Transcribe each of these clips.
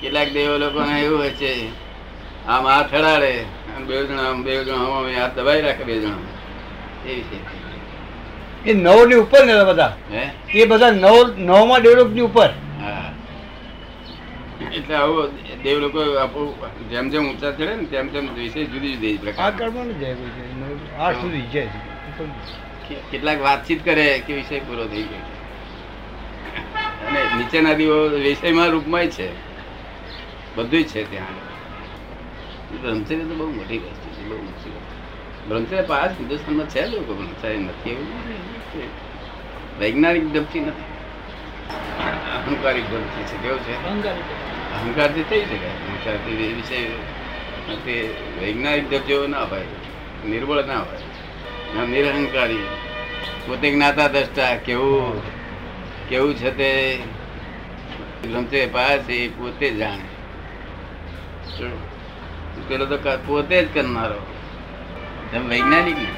કેટલાક દેવો લોકોને એવું હોય છે આમ હાથ હડાડે બે જણા આમ બે જણા આમ હાથ દબાઈ રાખે બે જણા. એવી છે એ નવની ઉપર ને બધા? એ બધા નવ નવમાં ડેવલપની ઉપર એટલે આવો દેવ લોકો જેમ જેમ ઊંચા ચડે ને તેમ તેમ વિશે જુદી જુદી આ પ્રકાર જાય. સુધી જાય છે. કેટલાક વાતચીત કરે કે વિષય પૂરો થઈ ગયો. અને નીચેના દીવો વિષયમાં રૂપમાં છે. બધું જ છે ત્યાં. બ્રહ્મચર્ય તો બહુ મોટી વસ્તુ છે બહુ ઊંચી વસ્તુ. બ્રહ્મચર્ય પાસ હિન્દુસ્તાનમાં છે લોકો બ્રહ્મચર્ય નથી એવું. નથી. વૈજ્ઞાનિક ડબથી નથી. અહંકારિક ડબથી છે કેવું છે? અહંકારથી થઈ શકાય. અહંકારથી એ વિષય તે વૈજ્ઞાનિક ડબ જેવો ના હોય નિર્બળ ના હોય. ના નિરહંકારી પોતે જ્ઞાતા દ્રષ્ટા કેવું કેવું છે તે? બ્રહ્મચર્ય પાસ એ પોતે જ જાણે. શું? પેલો તો પોતે જ કરનારો. એમ વૈજ્ઞાનિક ને.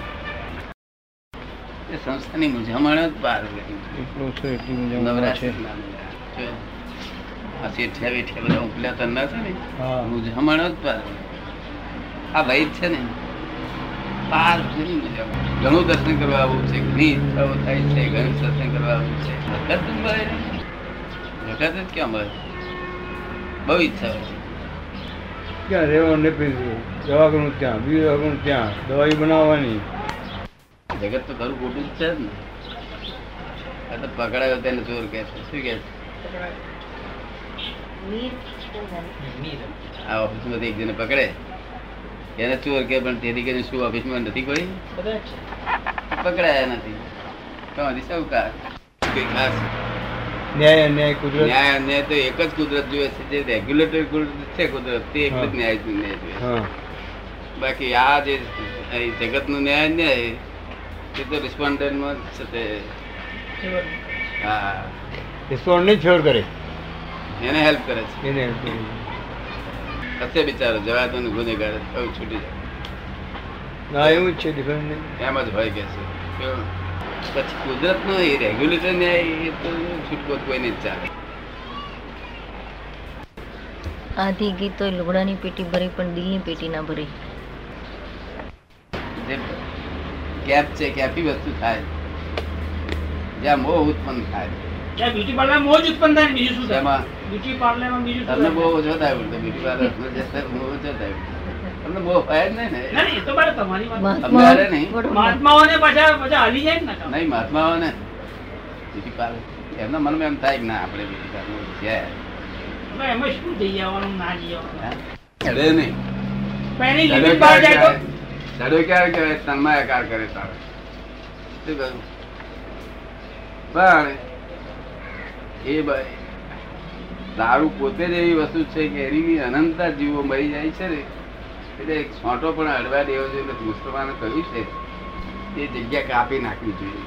એ સંસ્થાની મૂંઝામણ જ પાર કરી. આ શેઠિયા વેઠિયા બધા. ઉપલ્યા તરના છે ને. મૂંઝામણ જ પાર આ વૈદ છે ને. પાર ઘણું દર્શન કરવા આવું છે ઘણી ઈચ્છાઓ થાય છે ઘણું દર્શન કરવા આવું છે. વખત જ મળે. વખત જ ક્યાં મળે? બહુ હોય છે. ક્યાં રહેવાનું ને પીવું દવાખાનું ત્યાં બીજું દવાખાનું ત્યાં દવાઈ બનાવવાની. જગત તો ખરું ખોટું જ છે ને. આ તો પકડાયો તેને ચોર કે છે. શું કે છે? આ ઓફિસમાંથી એક જણે પકડે. એને ચોર કે પણ તેથી કરીને શું ઓફિસમાં નથી કોઈ? પકડાયા નથી. તમારી સૌકાર કોઈ ખાસ ન્યાય અન્યાય કુદરત? ન્યાય અન્યાય તો એક જ કુદરત જોઈએ છે જે રેગ્યુલેટરી કુદરત છે કુદરત તે એક જ ન્યાય ન્યાય જોઈએ બાકી આ જે જગતનું ન્યાય ન્યાય એ તો રિસ્પોન્ડન્ટમાં જ છે તે. હા. ઈશ્વરને છોડ કરે. એને હેલ્પ કરે છે. એને હશે બિચારો જવા તો ગુનેગાર છૂટી જાય. ના એવું જ છે ડિફરન્ટ એમ જ હોય કે છે. કેવું? પછી કુદરત નો એ રેગ્યુલેટર ન્યાય એ તો છૂટકો કોઈને જ ચાલે. આધી ગીતો લુગડાની પેટી ભરી પણ દિલની પેટી ના ભરી. કેપ છે કેપી વસ્તુ થાય. જ્યાં મોહ ઉત્પન્ન થાય. બ્યુટી પાર્લર મોજ ઉત્પન્ન થાય બીજું શું થાય? બ્યુટી પાર્લરમાં બીજું તમને બહુ? ઓછો થાય બ્યુટી પાર્લર જતા મોહ ઓછો થાય તમને બહુ હોય જ નહીં ને. એ તો બરાબર તમારી વાત. અમને નહીં. મહાત્માઓને પાછા પાછા હાલી જાય ને નહીં મહાત્માઓને. બ્યુટી પાર્લર એમના મનમાં એમ થાય કે ના આપણે બ્યુટી પાર્લર છે. એમાં શું જઈ આવવાનું ના જઈ આવવાનું? હા? નહીં. પણ એની બહાર જાય તો? કહેવાય? ક્યારે કહેવાય? તન્માયાકાર કરે તારે. શું કહ્યું? પણ એ દારૂ પોતે જ એવી વસ્તુ છે કે એની અનંતા જીવો મરી જાય છે ને. એટલે એક છોટો પણ અડવા દેવો જોઈએ એટલે મુસલમાને કહ્યું છે. તે જગ્યા કાપી નાખવી જોઈએ.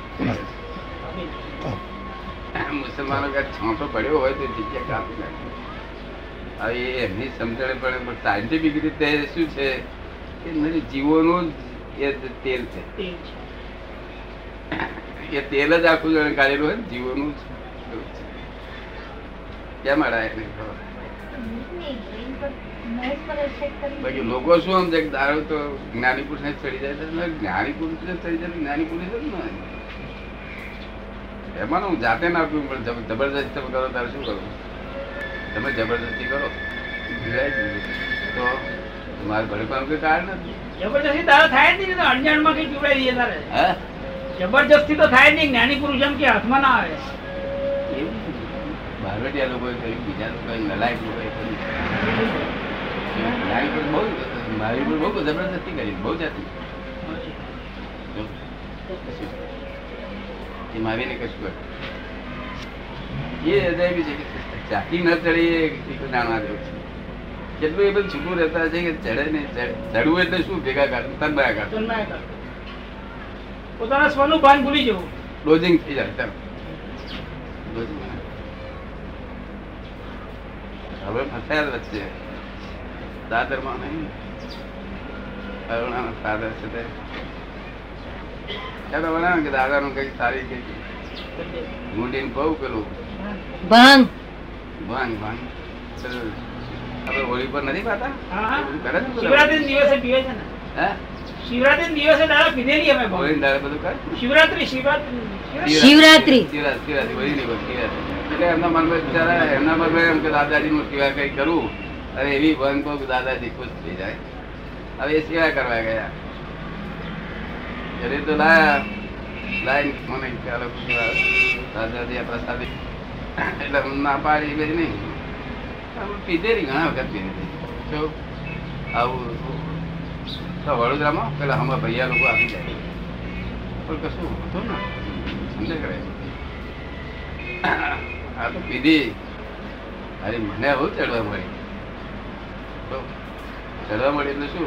મુસલમાનો કાંઈ છોટો પડ્યો હોય તો જગ્યા કાપી નાખવી હવે એમની સમજણ પણ સાયન્ટિફિક રીતે શું છે કે નથી જીવોનું એ તેલ છે. એ તેલ જ આખું જણ કાઢેલું હોય જીવોનું છે. કેમ અડાય એને ખબર? બાકી લોકો શું આમ કે દારૂ તો જ્ઞાની પુરુષ ને ચડી જાય છે જ્ઞાની પુરુષ ને જ ચડી જાય જ્ઞાની પુરુષ જ ને એમાં હું જાતે ના આપ્યું પણ જબરજસ્તી તમે કરો તારે શું કરવું તમે જબરજસ્તી કરો. તો મારે ભલે પણ કોઈ કારણ નથી. જબરજસ્તી તારે થાય જ નહીં અણજાણમાં કઈ પીવડાવી દઈએ તારે. જબરજસ્તી તો થાય જ નહીં. જ્ઞાની પુરુષ એમ કે હાથમાં ના આવે. બારવટિયા લોકોએ કર્યું બીજા લોકોએ નલાયક લોકોએ કર્યું. મારી પર બહુ મારી બહુ જબરદસ્તી કરી બહુ જાતી એ માવીને કશું કર્યું. એ અજાયબી છે. કે ચાકી ન ચડે એ જાણવા જેવું છે. કેટલું એ બધું છૂટું રહેતા છે કે ચડે ને ચડે- ચડવું એટલે શું? ભેગા કાઢવું તન્માય કર. પોતાના સ્વનું ભાન ભૂલી જવું. ક્લોઝિંગ થઈ જાય ચાલો. હવે ફસાયેલ વચ્ચે. દાદરમાં નહીં. અરુણાના સાદર છે તે. ચાલો બનાવે કે દાદાનું કઈ સારી કઈ મૂડીને બહુ પેલું. ભાન ભાન ભાન આપણે હોળી પર નથી પાતા? હા, હા. બધું કરે છે દિવસે પીવે છે ને. શિવરાત્રી દિવસે દાદા પીધેલી અમે બહુ. બધું શિવરાત્રી શિવરાત્રી. શિવરાત્રી. એટલે એમના મનમાં બિચારા એમના મનમાં એમ કે દાદાજી નું સેવા કઈ કરું અને એવી ભંગ કહું દાદાજી ખુશ થઈ જાય. હવે એ સેવા કરવા ગયા. ઘરે તો લાયા લાઈન મને ચાલો દાદાજી આ પ્રસાદી એટલે ના પાડી બધી નહીં. પીધેલી ઘણા વખત પીધેલી આવું તો વડોદરામાં પેલા હમણાં ભૈયા લોકો આપી જાય. પણ કશું હતું ને. સમજે કરે આ તો પીધી. અરે મને બહુ ચડવા મળી. તો ચડવા મળી એટલે શું?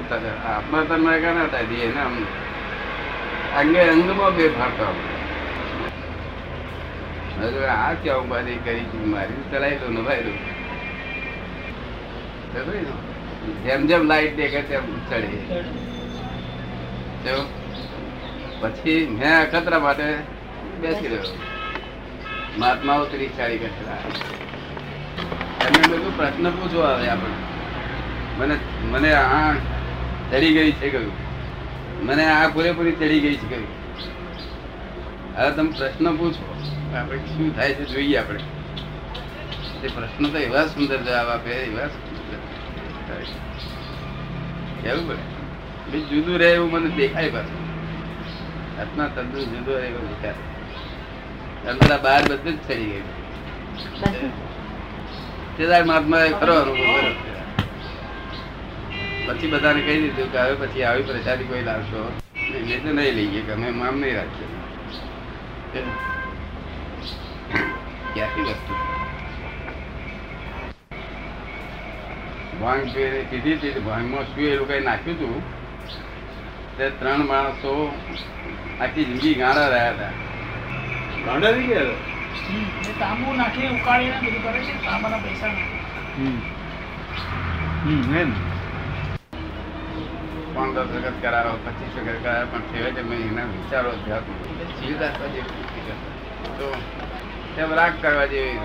આપણા તનમાં કાં ના થાય? એને આમ. અંગે અંગમાં બે હવે આ ક્યાં ઉપાધિ કરી મારી ચલાવી દો ને ભાઈ દો ખબર જેમ જેમ લાઈટ દેખે તેમ ચડે તો પછી મેં અખતરા માટે બેસી રહ્યો. મહાત્માઓ ત્રિચાળી કચરા એમને બધું પ્રશ્ન પૂછો આવે આપણે. મને મને આ ચડી ગઈ છે કહ્યું. મને આ પૂરેપૂરી ચડી ગઈ છે કહ્યું. હવે તમે પ્રશ્ન પૂછો. આપણે શું થાય છે જોઈએ આપણે. તે પ્રશ્ન તો એવા સુંદર જવાબ આપે, એવા સુંદર કેવું પડે બી જુદું રહે એવું મને દેખાય પાછું. આત્મા તદ્દન જુદો રહે એવું દેખાય અંદર બહાર બધું જ થઈ ગયું. તેદાર મહાત્મા ખરો અનુભવ પછી બધાને કહી દીધું કે હવે પછી આવી પ્રસાદી કોઈ લાવશો. નહીં તો નહીં લઈએ કે અમે મામ નહીં રાખીએ. ક્યાંથી વસ્તુ ભાંગ પીધી હતી? ભાંગમાં શું એ લોકોએ નાખ્યું હતું? તે ત્રણ માણસો આખી જિંદગી ગાળા રહ્યા હતા ગાંડા થઈ ગયા હતા? એ તાંબુ નાખી ઉકાળીને બધું કરે છે તાંબાના પૈસા નાખે. હમ હમ એમ પાંચ દસ વખત કરાવો પચીસ વખત કરાવો પણ છેવટે મેં એના વિચારો થયા કરતા. તો તેમ રાગ કરવા જેવી.